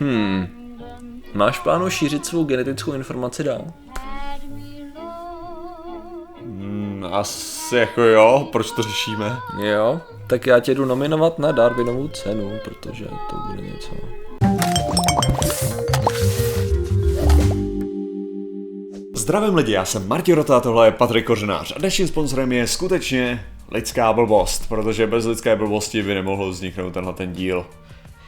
Hmm. Máš plánu šířit svou genetickou informaci dál? Hmm, asi jako jo, proč to řešíme? Jo, tak já tě jdu nominovat na Darwinovu cenu, protože to bude něco. Zdravím lidi, já jsem Martin Rota, tohle je Patrik Kořenář a dnešním sponsorem je skutečně lidská blbost, protože bez lidské blbosti by nemohl vzniknout tenhle ten díl.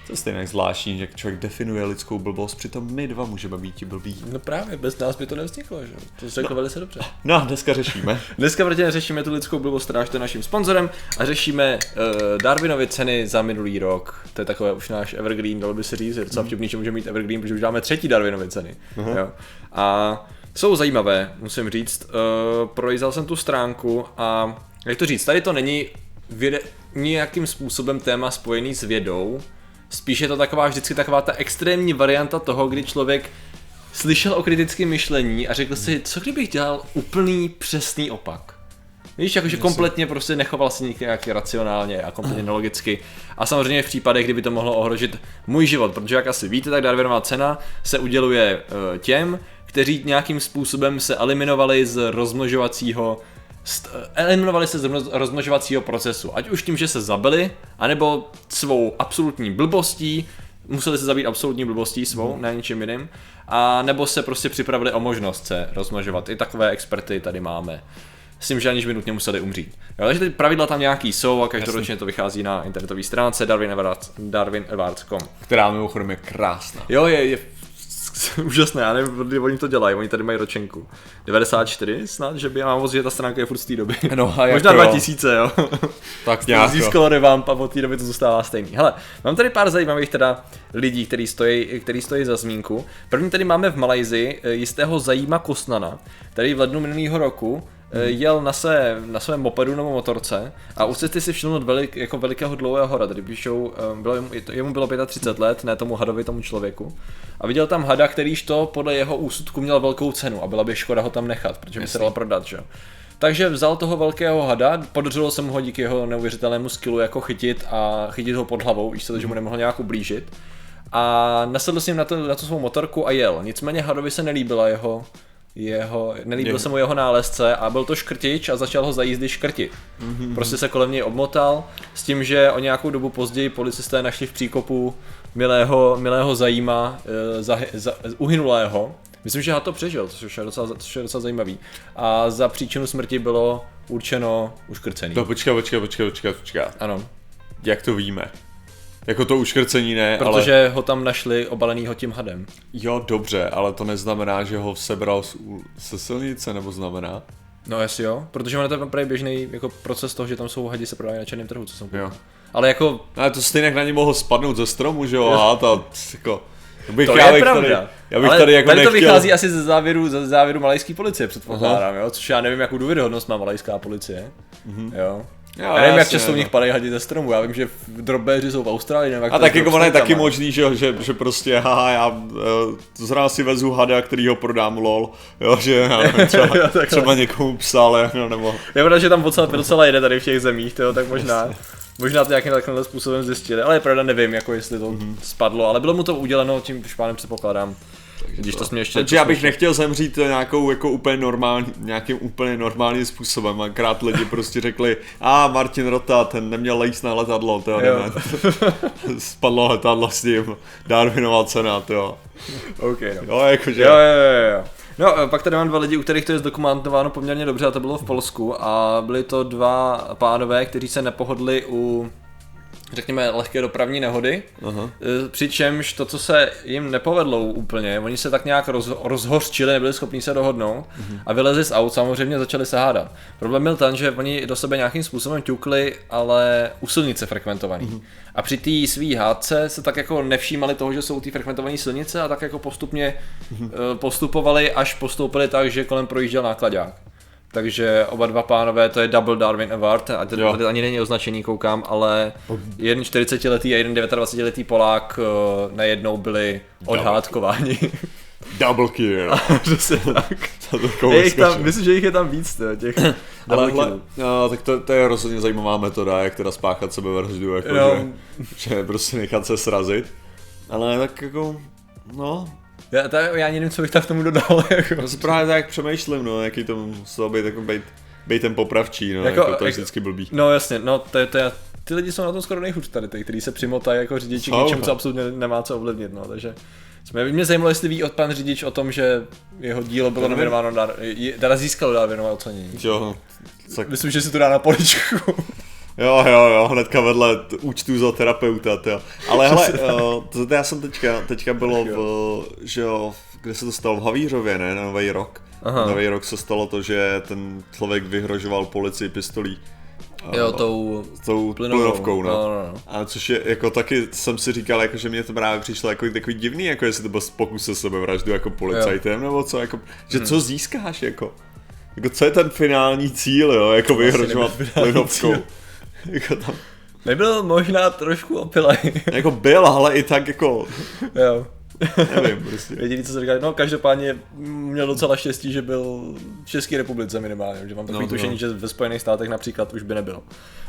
To je stejně zvláštní, že člověk definuje lidskou blbost, přitom my dva můžeme být ti blbí. No právě, bez nás by to nevzniklo, že? To jsi řekl no. velice dobře. No a dneska řešíme. dneska protože řešíme tu lidskou blbost, která je naším sponzorem a řešíme uh, Darwinovy ceny za minulý rok. To je takové už náš evergreen, dalo by se říct, docela mm. vtipný, že můžeme mít evergreen, protože už máme třetí Darwinovy ceny. Uh-huh. Jo. A jsou zajímavé, musím říct. Uh, projízel jsem tu stránku a jak to říct, tady to není věde, nějakým způsobem téma spojený s vědou, Spíš je to taková vždycky taková ta extrémní varianta toho, kdy člověk slyšel o kritickém myšlení a řekl si, co kdybych dělal úplný přesný opak. Víš, jakože kompletně prostě nechoval se nějak racionálně a kompletně nelogicky. A samozřejmě v případech, kdyby to mohlo ohrožit můj život, protože jak asi víte, tak Darwinová cena se uděluje uh, těm, kteří nějakým způsobem se eliminovali z rozmnožovacího eliminovali se z rozmnožovacího procesu. Ať už tím, že se zabili, anebo svou absolutní blbostí, museli se zabít absolutní blbostí svou, mm. ne ničím jiným, a nebo se prostě připravili o možnost se rozmnožovat. I takové experty tady máme. S tím, že aniž by nutně museli umřít. Jo, takže ty pravidla tam nějaký jsou a každoročně to vychází na internetové stránce darwinawards.com. Která mimochodem je krásná. Jo, je, je úžasné, já nevím, kdy oni to dělají, oni tady mají ročenku. 94 snad, že by já mám moc, že ta stránka je furt z té doby. No, a Možná jako 2000, jo. Tak nějak. Získalo revamp a od té doby to zůstává stejný. Hele, mám tady pár zajímavých teda lidí, který stojí, který stojí za zmínku. První tady máme v Malajzi eh, jistého Zajíma Kosnana, který v lednu minulého roku. Jel na, své, na svém mopedu nebo motorce a už jste si všimnout velik, jako velikého dlouhého hada, tady píšou, eh, bylo, jemu bylo 35 let, ne tomu hadovi, tomu člověku. A viděl tam hada, kterýž to podle jeho úsudku měl velkou cenu a byla by škoda ho tam nechat, protože by se dal prodat, že takže vzal toho velkého hada, podařilo se mu ho díky jeho neuvěřitelnému skillu jako chytit a chytit ho pod hlavou, víš se, že mu nemohl nějak ublížit. A nasedl s ním na, to, na tu svou motorku a jel. Nicméně hadovi se nelíbila jeho jeho, nelíbil se mu jeho nálezce a byl to škrtič a začal ho za jízdy škrtit. Mm-hmm. Prostě se kolem něj obmotal s tím, že o nějakou dobu později policisté našli v příkopu milého, milého zajíma, uh, za, za, uhynulého. Myslím, že to přežil, což je, docela, což je docela zajímavý. A za příčinu smrti bylo určeno uškrcený. To počkej, počkej, počkej, počkej, počkej. Ano. Jak to víme? Jako to uškrcení ne, Protože ale... ho tam našli obalenýho tím hadem. Jo, dobře, ale to neznamená, že ho sebral se silnice, nebo znamená? No jestli jo, protože on je to právě běžný jako proces toho, že tam jsou hadi se prodávají na černém trhu, co jsem Jo. Ale jako... Ale to stejně na ně mohl spadnout ze stromu, že jo, a to jako... Bych to já je pravda. Tady, já bych ale tady jako tady nechtěl... to vychází asi ze závěru, ze závěru malajské policie, předpokládám, jo? což já nevím, jakou důvěryhodnost má malajská policie. Mm-hmm. Jo. Jo, já nevím, jak často u nich padají hadi ze stromu, já vím, že drobéři jsou v Austrálii, nevím, jak A tak jako ono je taky možný, že, že, že prostě, haha, já uh, zrovna si vezu hada, který ho prodám lol, jo, že já nevím, třeba, jo, třeba někomu psal, jako, nebo... Je pravda, že tam docela, docela jede tady v těch zemích, tyjo, tak možná. Možná to nějakým takovým způsobem zjistili, ale je pravda nevím, jako jestli to mm-hmm. spadlo, ale bylo mu to uděleno, tím pádem předpokládám. Když to jsme ještě... Takže já bych nechtěl zemřít nějakou jako úplně normální, nějakým úplně normálním způsobem. A krát lidi prostě řekli, a Martin Rota, ten neměl lejst na letadlo, to jo. Spadlo letadlo s ním, Darwinová cena, to OK, no. Jo, jakože... Jo, jo, jo, jo. No, pak tady mám dva lidi, u kterých to je zdokumentováno poměrně dobře a to bylo v Polsku a byli to dva pánové, kteří se nepohodli u řekněme, lehké dopravní nehody, uh-huh. přičemž to, co se jim nepovedlo úplně, oni se tak nějak roz, rozhořčili, nebyli schopni se dohodnout uh-huh. a vylezli z aut, samozřejmě začali se hádat. Problém byl ten, že oni do sebe nějakým způsobem ťukli, ale u silnice frekventovaný. Uh-huh. A při té svý hádce se tak jako nevšímali toho, že jsou ty frekventované silnice a tak jako postupně uh-huh. postupovali, až postoupili tak, že kolem projížděl nákladák takže oba dva pánové, to je Double Darwin Award, a to tady ani není označený, koukám, ale jeden 40-letý a jeden 29-letý Polák uh, najednou byli odhádkováni. Double kill. Přesně tak. je tam, myslím, že jich je tam víc, těch Ale hle, no, tak to, to, je rozhodně zajímavá metoda, jak teda spáchat sebevraždu, jako no. že, že prostě nechat se srazit. Ale tak jako, no, Já, ta, já nevím, co bych tam k tomu dodal. Jako. si právě tak přemýšlím, no, jaký to muselo být, jako být, být ten popravčí, no, Jako- jako, to je jako- vždycky blbý. No jasně, no to je, to je, ty lidi jsou na tom skoro nejhůř tady, ty, kteří se přimotají jako řidiči k něčemu, co absolutně nemá co ovlivnit, no, takže jsme, mě zajímalo, jestli ví od pan řidič o tom, že jeho dílo bylo nominováno, teda získalo Darwinovo ocenění. Jo, tak, Myslím, že si to dá na poličku. Jo, jo, jo, hnedka vedle t- účtu za terapeuta, jo. Ale hele, uh, to, to já jsem teďka, teďka bylo v, že jo, kde se to stalo, v Havířově, ne, na Nový rok. Aha. Na Nový rok se stalo to, že ten člověk vyhrožoval policii pistolí. eh, Jo, tou tou plynovou. plynovkou, no. No, no, no. A což je, jako taky jsem si říkal, jako, že mě to právě přišlo jako takový divný, jako jestli to byl pokus o sebevraždu jako policajtem, nebo co, jako, že Hmm. co získáš, jako. Jako co je ten finální cíl, jo, jako vyhrožovat plynovkou. cíl. jako tam, Nebyl možná trošku opilej. jako byl, ale i tak jako, jo. Nevím, prostě. Jediný, co se říká, no každopádně měl docela štěstí, že byl v České republice minimálně, že mám takový No, no, tušení, jo. že ve Spojených státech například už by nebyl.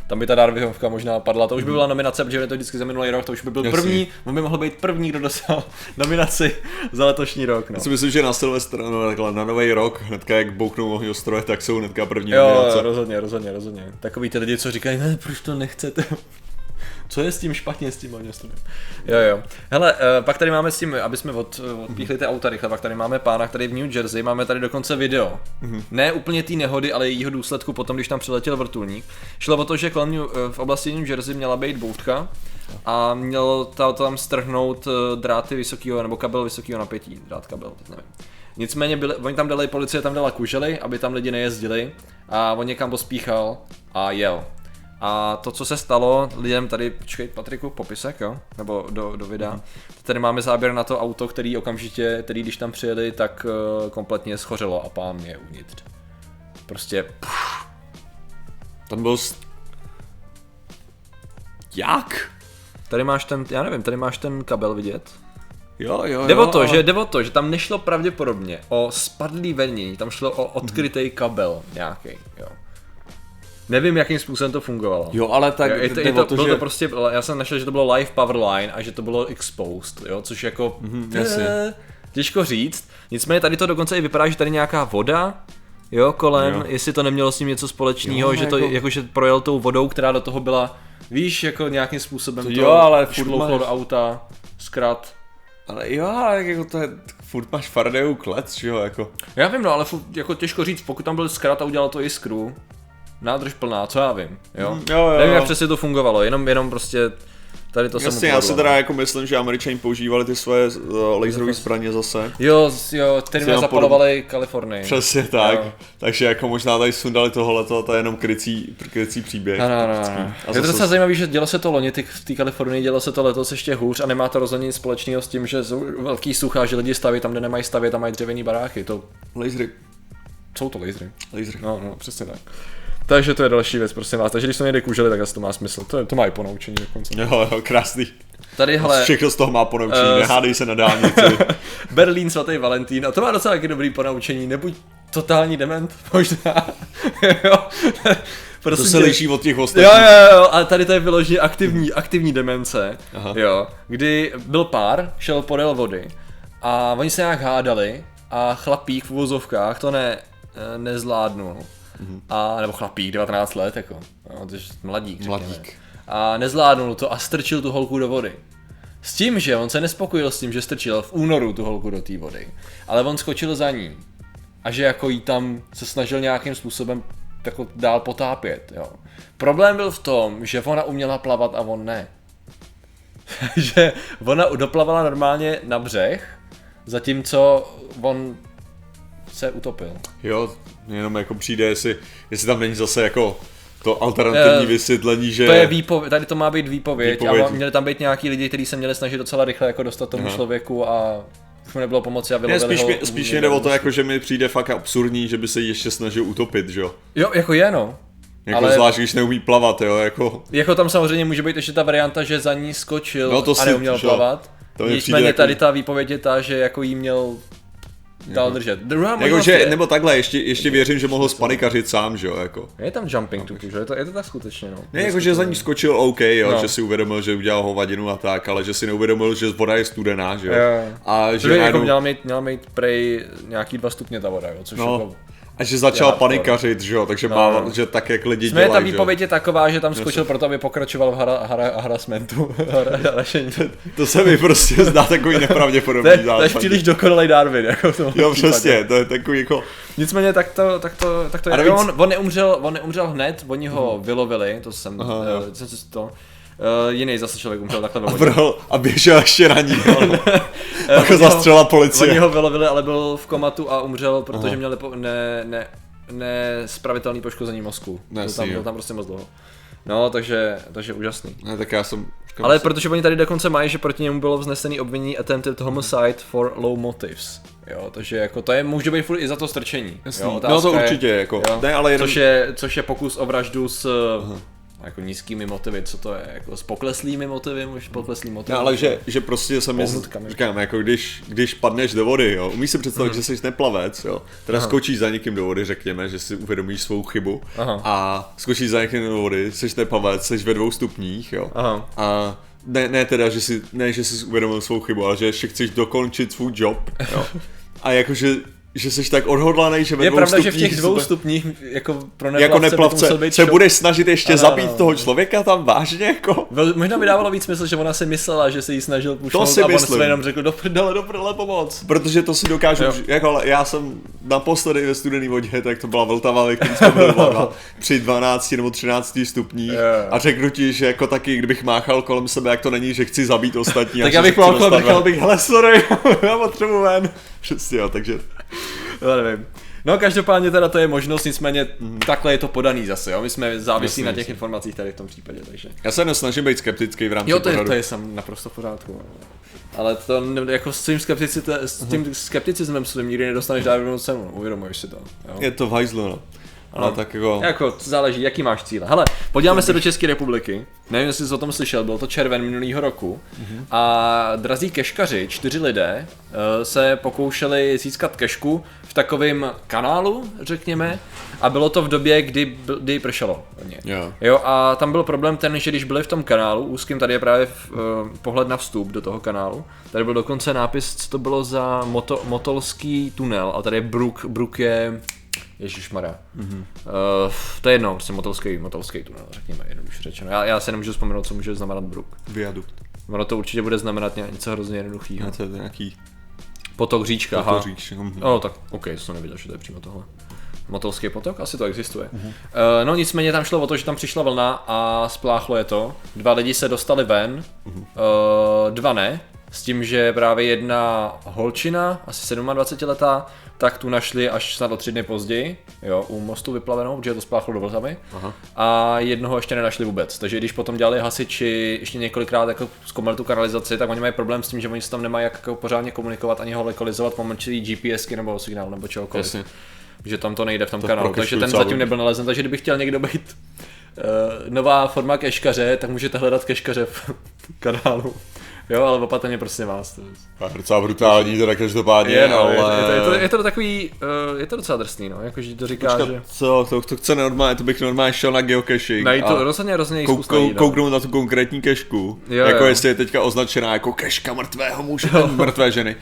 Tam by ta Darwinovka možná padla, to už by byla nominace, protože je to vždycky za minulý rok, to už by byl. Jasně. první, on by mohl být první, kdo dostal nominaci za letošní rok. No. Já si myslím, že na Silvestra, no takhle, na nový rok, hnedka jak bouknou ohňostroje, tak jsou hnedka první Jo, nominace. jo, rozhodně, rozhodně, rozhodně. Takový ty lidi, co říkají, ne, proč to nechcete? Co je s tím špatně s tím ohňostrojem? Jo, jo. Hele, eh, pak tady máme s tím, aby jsme od, eh, odpíchli ty auta rychle, pak tady máme pána, který v New Jersey, máme tady dokonce video. Ne úplně té nehody, ale jejího důsledku potom, když tam přiletěl vrtulník. Šlo o to, že kolem New, eh, v oblasti New Jersey měla být bouřka a mělo tam strhnout dráty vysokého, nebo kabel vysokého napětí, drát kabel, teď nevím. Nicméně byli, oni tam dali, policie tam dala kužely, aby tam lidi nejezdili a on někam pospíchal a jel. A to, co se stalo lidem tady, počkej Patriku, popisek, jo? Nebo do, do videa. Mhm. Tady máme záběr na to auto, který okamžitě, který když tam přijeli, tak uh, kompletně schořelo a pán je uvnitř. Prostě, pff, Ten byl... s- Jak? tady máš ten, já nevím, tady máš ten kabel vidět. Jo, jo, Jde jo, o to, ale- že, jde o to, že tam nešlo pravděpodobně o spadlý venění, tam šlo o odkrytý kabel nějaký, jo. Nevím, jakým způsobem to fungovalo. Jo, ale tak Jo, je to, je to, to, bylo že... to prostě, já jsem našel, že to bylo live power line a že to bylo exposed, jo, což jako, Mhm, jasně. eh, těžko říct. Nicméně tady to dokonce i vypadá, že tady nějaká voda, jo, kolem, Jo. jestli to nemělo s tím něco společného, že to, jako- jako... že projel tou vodou, která do toho byla, víš, jako nějakým způsobem to Jo, ale furt máš- do auta, zkrat. Ale jo, ale jako to je, furt máš Faradayův klec, že jo, jako. Já vím, no, ale fu- jako těžko říct, pokud tam byl zkrat a udělal to iskru, nádrž plná, co já vím, jo. Mhm, jo, jo, Nevím, jak přesně to fungovalo, jenom, jenom prostě tady to se Jasně, já si povedlo, teda no. jako myslím, že Američani používali ty svoje uh, laserové zbraně zase. Jo, jo, kterými zapalovali Kalifornii. Přesně tak, Jo. takže jako možná tady sundali tohleto, to je jenom krycí, krycí příběh. Ano, typický. ano. A Je to docela zajímavé, že dělo se to loni ty- v té Kalifornii, dělo se to letos ještě hůř a nemá to rozhodně nic společného s tím, že jsou velký sucha, že lidi staví tam, kde nemají stavět a mají dřevěný baráky. To Lasery, jsou to lasery. lasery. No, no, přesně tak. Takže to je další věc, prosím vás. Takže když to někde kůželi, tak asi to má smysl. To, je, to má i ponaučení dokonce. Jo, jo, krásný. Tady, hele, Všechno z toho má ponaučení, eh, nehádej se na dálnici. Berlín svatý Valentín, a to má docela taky dobrý ponaučení, nebuď totální dement, možná. jo. to Prosím se tě. liší od těch Jo, ostatních. jo, jo, ale tady to je vyloženě aktivní, aktivní demence, Aha. jo, kdy byl pár, šel podél vody a oni se nějak hádali a chlapík v uvozovkách to ne, eh, nezvládnul. A, nebo chlapík, 19 let, jako, no, to je mladík, řekněme. Mladík. A nezvládnul to a strčil tu holku do vody. S tím, že on se nespokojil s tím, že strčil v únoru tu holku do té vody, ale on skočil za ní. A že jako jí tam se snažil nějakým způsobem jako dál potápět, jo. Problém byl v tom, že ona uměla plavat a on ne. že ona doplavala normálně na břeh, zatímco on se utopil. Jo, jenom jako přijde, jestli, jestli tam není zase jako to alternativní Eh, vysvětlení, že... To je výpověď, tady to má být výpověď, Výpověď. a měli tam být nějaký lidi, kteří se měli snažit docela rychle jako dostat tomu Aha. člověku a už mu nebylo pomoci a ne, vylovili spíš, ho mi, spíš jde o to, jako, že mi přijde fakt absurdní, že by se ještě snažil utopit, že jo? Jo, jako je no. Jako Ale- zvlášť, když neumí plavat, jo, jako... Jako tam samozřejmě může být ještě ta varianta, že za ní skočil No to a si- neuměl že- plavat. to Nicméně jako- tady ta výpověď je ta, že jako jí měl dál držet. Druhá Jako, možnost že, je, nebo takhle, ještě, ještě věřím, že mohl spanikařit sám, že jo, jako. je tam jumping to push, je to, je to tak skutečně, no. Ne, jako, že za ní skočil OK, jo, No. že si uvědomil, že udělal hovadinu a tak, ale že si neuvědomil, že voda je studená, že jo. Jo. A Že že jako najednou, měla mít, měla mít prej nějaký dva stupně ta voda, jo, což no, jako... a že začal hardcore. panikařit, že jo, takže No, má, no. že tak, jak lidi ta dělají, že jo. výpověď je taková, že tam skočil proto, aby pokračoval v hara, hara, harassmentu. Hara- harašení. To se mi prostě zdá takový To nepravděpodobný je, to je západ. příliš dokonalý Darwin, jako v tom Jo, přesně, to je takový jako, Nicméně tak to, tak to, tak to je. navíc- On, on, neumřel, on neumřel hned, oni ho vylovili, to jsem, Aha, uh, to, uh, jiný zase člověk umřel takhle ve a vodě. vrhl a běžel ještě na ní. Eh, Pak ho zastřela policie. Oni ho vylovili, ale byl v komatu a umřel, protože Aha. měli po, ne, ne, nespravitelný poškození mozku. No, byl, tam, byl tam prostě moc dlouho. No, takže, takže úžasný. Ne, tak já jsem... Ale si- protože oni tady dokonce mají, že proti němu bylo vznesený obvinění attempted homicide for low motives. Jo, takže jako to je, může být furt i za to strčení. Jasný. Jo, no to je- určitě, jako, jo. ne, ale jenom, Což je, což je pokus o vraždu s jako nízkými motivy, co to je, jako s pokleslými motivy, už? Pokleslý motivy. Ne, ale že, že prostě se mi, říkám, jako když, když padneš do vody, jo, umíš si představit, že jsi neplavec, jo, teda skočíš za někým do vody, řekněme, že si uvědomíš svou chybu. Aha. a skočíš za někým do vody, jsi neplavec, jsi ve dvou stupních, jo, Aha. a ne, ne teda, že si, ne, že jsi uvědomil svou chybu, ale že ještě chceš dokončit svůj job, jo, a jakože, že jsi tak odhodlaný, že ve Je dvou pravda, že v stupních těch dvou stupních jako pro neplavce, jako by to neplavce být se budeš snažit ještě Ano, zabít ano. toho člověka tam vážně, jako? Vel- Možná by dávalo víc smysl, že ona si myslela, že se jí snažil pušnout si a on myslím. se jenom řekl do prdele, do prdele pomoc. Protože to si dokážu, Jo. jako já jsem naposledy ve studené vodě, tak to byla Vltava, ve který jsme byli oba dva, při 12 nebo 13 stupních Jo. a řeknu ti, že jako taky, kdybych máchal kolem sebe, jak to není, že chci zabít ostatní. Tak já bych kolem, ven. bych, hele sorry, já potřebuji ven. Přesně, jo, takže Já nevím. No každopádně teda to je možnost, nicméně takhle je to podaný zase, jo. My jsme závislí na těch informacích tady v tom případě, takže. já se nesnažím být skeptický v rámci Jo, to je, to je sam naprosto v pořádku. Ale to jako s tím, skeptici, s tím skepticismem se nikdy nedostaneš Darwinovou cenu, uvědomuješ si to. Jo? Je to v hajzlu, no. Ale No. tak jako... Jako, záleží, jaký máš cíle. Hele, podíváme se do České republiky. Nevím, jestli jsi o tom slyšel, byl to červen minulého roku. A drazí keškaři, čtyři lidé, eh, se pokoušeli získat kešku v takovém kanálu, řekněme. A bylo to v době, kdy, kdy pršelo. Jo. Jo, a tam byl problém ten, že když byli v tom kanálu, úzkým tady je právě v, uh, pohled na vstup do toho kanálu, tady byl dokonce nápis, co to bylo za moto, motolský tunel, a tady je Brook, Brook je, ježišmarja, mm-hmm. uh, to je jedno, prostě motolský, motolský tunel, řekněme, jednoduše řečeno. Já, já se nemůžu vzpomenout, co může znamenat Brook. Viadukt. Ono to určitě bude znamenat ně- něco hrozně jednoduchého. Ne, to je nějaký... Potok říčka, říš. mhm. No tak, OK, to jsem nevěděl, že to je přímo tohle. Motolský potok? Asi to existuje. Uh, no nicméně tam šlo o to, že tam přišla vlna a spláchlo je to. Dva lidi se dostali ven, uh, dva ne. S tím, že právě jedna holčina, asi 27 letá, tak tu našli až snad o tři dny později, jo, u mostu vyplavenou, protože to spláchlo do Vltavy. Aha. A jednoho ještě nenašli vůbec. Takže když potom dělali hasiči ještě několikrát jako zkoumali tu kanalizaci, tak oni mají problém s tím, že oni se tam nemají jak jako pořádně komunikovat ani ho lokalizovat pomocí GPSky nebo signálu nebo čehokoliv. Jasně. že tam to nejde v tom To kanálu, takže ten zatím nebyl nalezen, takže kdyby chtěl někdo být uh, nová forma keškaře, tak můžete hledat keškaře v kanálu. Jo, ale opatrně prostě vás. To A docela brutální teda každopádně, je, no, ale... je, to, je, to, je, to, je to takový, uh, je to docela drsný, no, jakože to říká, Počkat, že co, to, to chce normálně, to bych normálně šel na geocaching. najít to rozhodně hrozně kou, kou, no. kouknout na tu konkrétní kešku. Jo, jako jo. jestli je teďka označená jako keška mrtvého muže, mrtvé ženy.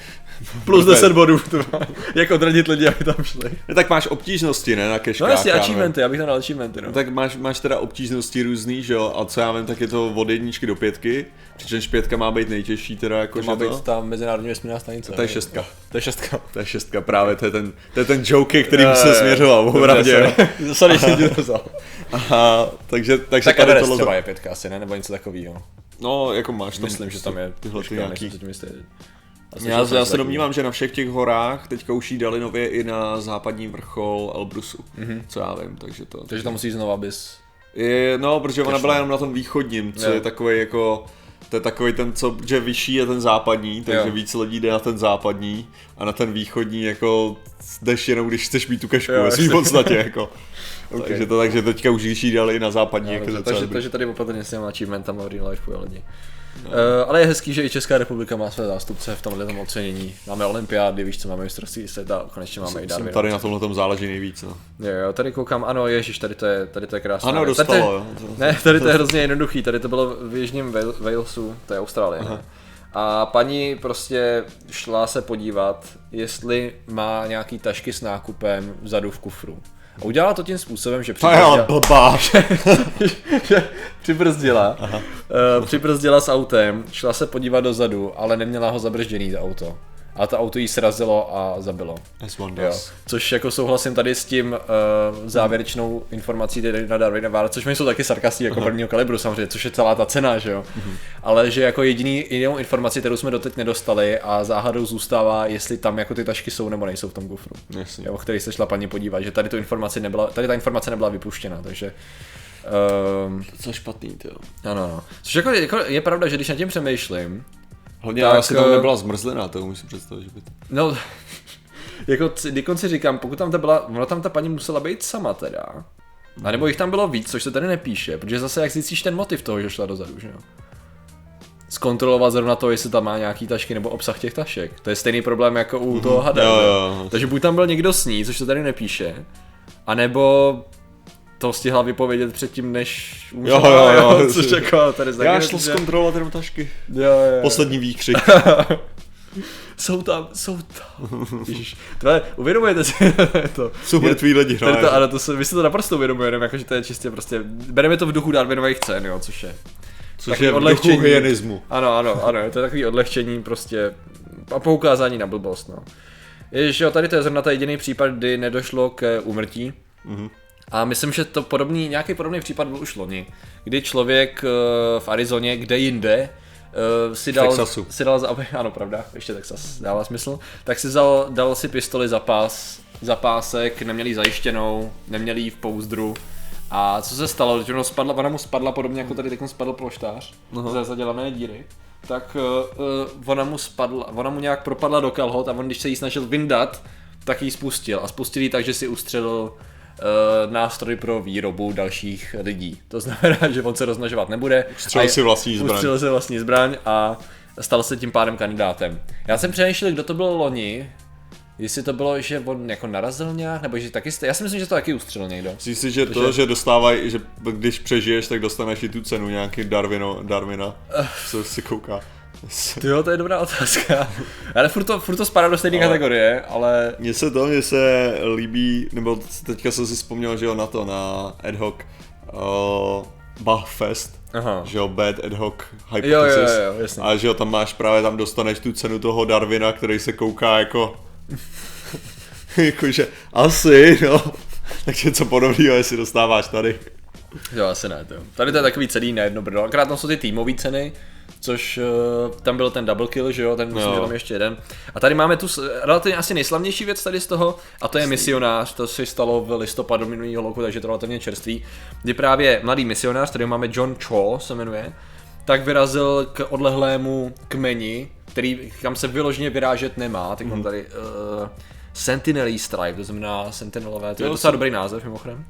Plus Mrtvé- 10 bodů, to má, jak odradit lidi, aby tam šli. No, tak máš obtížnosti, ne, na No keškách. jasně, já nevím. achievementy, já bych tam dal achievementy, no. No, tak máš, máš teda obtížnosti různý, že jo, a co já vím, tak je to od jedničky do pětky, přičemž pětka má být nejtěžší teda, jako To že má to, být ta mezinárodní vesmírná stanice. to je šestka. To je šestka. To je šestka právě, to je ten, to je ten joke, kterým Jo, se směřoval, opravdě. Sorry, jsem ti to vzal. Aha, takže, takže Tak tady Everest tohle, třeba je pětka asi, ne? Nebo něco takového. no, jako máš tam, Myslím, že tam je tyhle ty nějaký. Asi, Já, to já je se domnívám, že na všech těch horách teďka už jí dali nově i na západní vrchol Elbrusu, mm-hmm. co já vím, takže to... Takže tam musíš znovu, abys... Je, no, protože ona Kešla. byla jenom na tom východním, co Jo. je takový jako... To je takový ten, co, že vyšší je ten západní, takže Jo. víc lidí jde na ten západní a na ten východní jako jdeš jenom, když chceš mít tu kešku Jo, ve svým podstatě jako. Ok. Takže to takže teďka už jí dali na západní, jako Dobře, takže, takže tady opatrně s těma achievementama v real life, jo, lidi. Uh, ale je hezký, že i Česká republika má své zástupce v tomhle tom ocenění. Máme olympiády, víš co, máme mistrovství světa, konečně máme i Jsem Darwin. tady na tomhle tom záleží nejvíc. No. Jo, jo, tady koukám, ano, ježiš, tady to je, tady to je krásné. Ano, Tady dostalo, je- jo. Ne, tady to je hrozně jednoduchý, tady to bylo v jižním Wal- Walesu, to je Austrálie. Ne? A paní prostě šla se podívat, jestli má nějaký tašky s nákupem vzadu v kufru. A udělala to tím způsobem, že přibrzdila, blbá. že přibrzdila, uh, přibrzdila s autem, šla se podívat dozadu, ale neměla ho zabržděný za auto. A to auto jí srazilo a zabilo. Jo. Což jako souhlasím tady s tím uh, závěrečnou informací tady na Darwina Vára, což mi jsou taky sarkastí jako prvního kalibru samozřejmě, což je celá ta cena, že jo. Ale že jako jediný jinou informaci, kterou jsme doteď nedostali a záhadou zůstává, jestli tam jako ty tašky jsou nebo nejsou v tom kufru. Jasně. Jo, o který se šla paní podívat, že tady tu informaci nebyla, tady ta informace nebyla vypuštěna, takže um, Co je špatný, ty jo. ano, ano. Což jako, jako, je pravda, že když nad tím přemýšlím, Hlavně Tak, asi tam eh, nebyla zmrzlina, to umím si představit, že by to... No, jako si říkám, pokud tam ta byla, ona tam ta paní musela být sama teda. A nebo jich tam bylo víc, což se tady nepíše, protože zase jak zjistíš ten motiv toho, že šla dozadu, že jo? Zkontrolovat zrovna to, jestli tam má nějaký tašky nebo obsah těch tašek. To je stejný problém jako u toho hada. Jo, jo. Takže buď tam byl někdo s ní, což se tady nepíše, anebo to stihla vypovědět předtím, než umřela, Jo, jo, jo. což jako tady Já taky šla že- zkontrolovat jenom tašky. Jo, jo, jo. Poslední výkřik. Jsou tam, jsou tam. Ježiš, tohle, uvědomujete si to? Jsou mrtví lidi, Tady to, hraje. ano, to se, my si to naprosto uvědomujeme, jakože to je čistě prostě, bereme to v duchu Darwinových cen, jo, což je. Což takový je v duchu odlehčení. hyenismu. Ano, ano, ano, to je takový odlehčení prostě a poukázání na blbost, no. Ježiš, jo, tady to je zrovna ta jediný případ, kdy nedošlo k úmrtí. Mhm. A myslím, že to podobný, nějaký podobný případ byl už loni, kdy člověk eh, v Arizoně, kde jinde, eh, si dal, Texasu. si dal za, ano pravda, ještě Texas dává smysl, tak si dal, dal si pistoli za pás, za pásek, neměl ji zajištěnou, neměl ji v pouzdru. A co se stalo, že ono spadla, ona mu spadla podobně jako tady teď spadl ploštář ze zadělané díry, tak uh, ona mu spadla, ona mu nějak propadla do kalhot a on když se jí snažil vyndat, tak ji spustil a spustil ji tak, že si ustřelil nástroj pro výrobu dalších lidí. To znamená, že on se rozmnožovat nebude. Ustřelil si vlastní zbraň. Ustřelil si vlastní zbraň a stal se tím pádem kandidátem. Já jsem přemýšlel, kdo to byl loni, jestli to bylo, že on jako narazil nějak, nebo že taky, jste- já si myslím, že to taky ustřelil někdo. Myslíš si, že to, Takže- že dostávají, že když přežiješ, tak dostaneš i tu cenu nějaký Darwino, Darwina, co si kouká. Ty jo, to je dobrá otázka. Ale furt to, furt to spadá do stejné kategorie, ale Mně se to, mně se líbí, nebo teďka jsem si vzpomněl, že jo, na to, na ad hoc uh, Bachfest, Aha. že jo, Bad ad hoc Jo, jo, Hypothesis. jo, jo, jasně. A že jo, tam máš právě, tam dostaneš tu cenu toho Darwina, který se kouká jako... Jakože asi, no. Takže co podobného, jestli dostáváš tady. Jo, asi ne, to. Tady to je takový celý na jedno brdo. Akorát tam jsou ty týmové ceny, což uh, tam byl ten double kill, že jo, ten myslím, Jo. že tam ještě jeden. A tady máme tu relativně asi nejslavnější věc tady z toho, a to je misionář, to se stalo v listopadu minulého roku, takže to relativně čerstvý, kdy právě mladý misionář, který máme John Cho, se jmenuje, tak vyrazil k odlehlému kmeni, který kam se vyloženě vyrážet nemá, tak mám tady uh, Sentinelí Stripe, to znamená sentinelové, to je Jo, docela jsem- dobrý název mimochodem.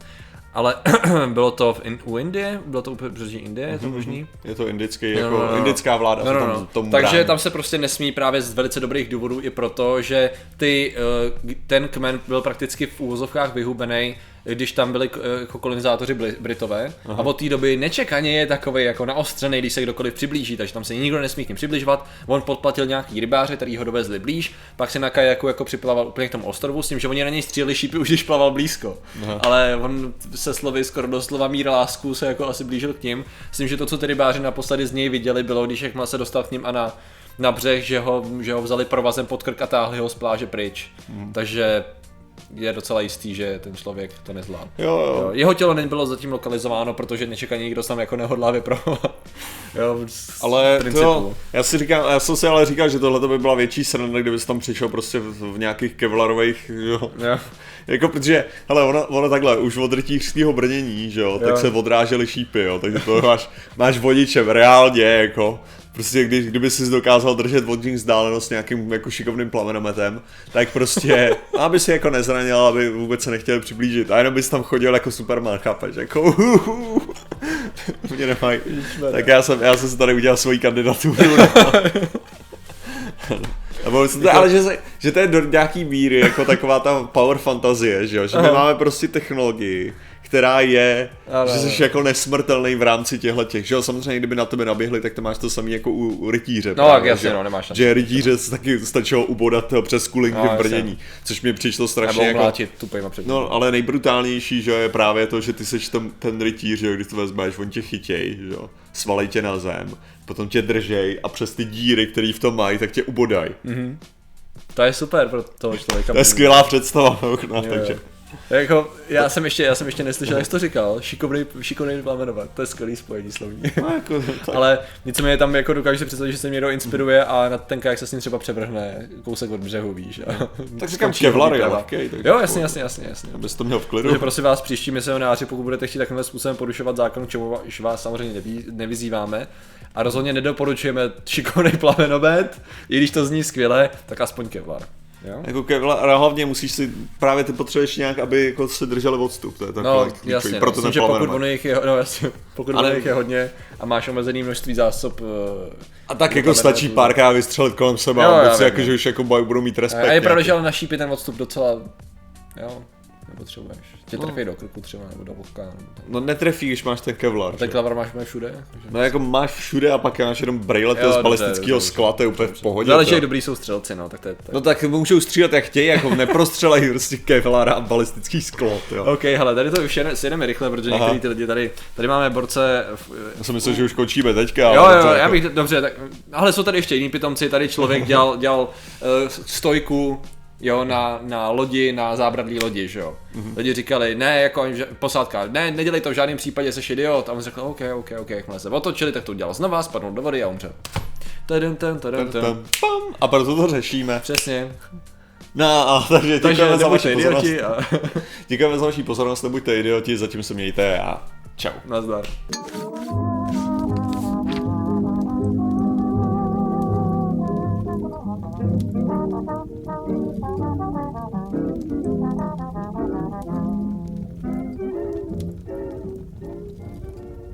Ale bylo to v in, u Indie, bylo to úplně pobřeží Indie, je to možný? Je to indický, No, jako no, no. indická vláda No, no, tam no. tomu Takže brání. tam se prostě nesmí právě z velice dobrých důvodů i proto, že ty, eh, ten kmen byl prakticky v úvozovkách vyhubený, když tam byli eh, jako kolonizátoři Britové a od té doby nečekaně je takový jako naostřený, když se kdokoliv přiblíží, takže tam se nikdo nesmí k ním přibližovat. On podplatil nějaký rybáře, který ho dovezli blíž, pak se na kajaku jako připlaval úplně k tomu ostrovu s tím, že oni na něj stříleli šípy už když plaval blízko. Ale on se slovy skoro doslova mír lásku se jako asi blížil k ním. S tím, že to, co ty rybáři naposledy z něj viděli, bylo, když jakmile se dostal k ním a na, na břeh, že ho, že ho vzali provazem pod krk a táhli ho z pláže pryč. Takže je docela jistý, že ten člověk to nezvládl. Jo, jo. Jo, jeho tělo nebylo zatím lokalizováno, protože nečekaně nikdo tam jako nehodlá vypravovat. Jo, Ale to, já si říkám, já jsem si ale říkal, že tohle by byla větší sranda, kdyby tam přišel prostě v, v nějakých kevlarových, jo. Jo. Jako protože, hele, ono, ono takhle, už od rytířského brnění, že jo, tak Jo. se odrážely šípy, jo, takže to máš, máš vodičem reálně, jako, prostě když, kdyby si dokázal držet vodní vzdálenost nějakým jako šikovným plamenometem, tak prostě, aby si jako nezranil, aby vůbec se nechtěl přiblížit, a jenom bys tam chodil jako Superman, chápeš, jako, Mě nemají. Tak já jsem, já jsem si tady udělal svoji kandidaturu. Nebo to, ale že, se, že to je do nějaký míry jako taková ta power fantazie, že jo? Že my máme prostě technologii, která je, Ano, že jsi jako nesmrtelný v rámci těchto těch, že jo? Samozřejmě, kdyby na tebe naběhli, tak to máš to samé jako u, u rytíře. No, tak jasně, že, no, nemáš šanci. Že rytíře se taky stačilo ubodat eh, přes kulinky No, v brnění, což mi přišlo Nebo strašně jako... tupejma před No, ale nejbrutálnější, že jo, je právě to, že ty seš tam ten rytíř, že jo, když to vezmeš, on tě chytěj, že jo, svalej tě na zem, potom tě držej a přes ty díry, které v tom mají, tak tě ubodaj. To je super pro toho člověka. To je skvělá představa, no, takže. jo. Jako, já jsem ještě, já jsem ještě neslyšel, jak jsi to říkal, šikovnej, šikovnej plamenovat, to je skvělý spojení slovní. No, jako, tak. Ale nicméně tam jako dokážu si představit, že se mě někdo inspiruje a na ten kajak se s ním třeba převrhne kousek od břehu, víš. A tak říkám, skončí Kevlar je výprava. lehkej, Jo, jasně, jako- jasně, jasně, jasně. Abys to měl v klidu. Takže prosím vás, příští misionáři, pokud budete chtít takovým způsobem porušovat zákon, k čemu už vás samozřejmě neví, nevyzýváme, a rozhodně nedoporučujeme šikovný plamenobet, i když to zní skvěle, tak aspoň Kevlar. Jo? Jako Kevlar, ale hlavně musíš si, právě ty potřebuješ nějak, aby jako si drželi odstup, to je No, takové klíčový, jasně, no, proto myslím, že pokud ono jich je, no, jasně, pokud Ale- jich je hodně a máš omezený množství zásob. eh, A tak jako stačí párkrát vystřelit kolem sebe Jo, a vůbec jako, že už jako boj- budou mít respekt. A je pravda, nějaký. že ale na šípy ten odstup docela, jo, nepotřebuješ. Tě No. trefí do krku třeba, nebo do boka. Nebo. No netrefíš, máš ten Kevlar. A ten že? klavar máš všude. takže- No jako máš všude a pak máš jenom brejle Jo, z balistického skla, to je úplně v pohodě. Záleží, to. jak dobrý jsou střelci, no, tak to je, to je. No tak můžou střílet jak chtějí, jako neprostřelej prostě Kevlara a balistický sklo, jo. OK, hele, tady to už jen, sjedeme rychle, protože Aha. některý ty lidi tady, tady máme borce, v, Já jsem myslel, že už končíme teďka. Jo, ale jo, já jako- bych, dobře, tak, ale jsou tady ještě jiní pitomci, tady člověk dělal, dělal uh, stojku, jo, na, na lodi, na zábradlí lodi, že jo. Mhm. Mm-hmm. Lidi říkali, ne, jako posádka, ne, nedělej to v žádném případě, jsi idiot. A on řekl, OK, OK, OK, jakmile se otočili, tak to udělal znova, spadnul do vody a umřel. Tadum, tam, tadum, Tam, tam. pam, a proto to řešíme. Přesně. No, a takže Takže děkujeme za vaši pozornost. a Děkujeme za vaši pozornost, nebuďte idioti, zatím se mějte a čau. nazdar.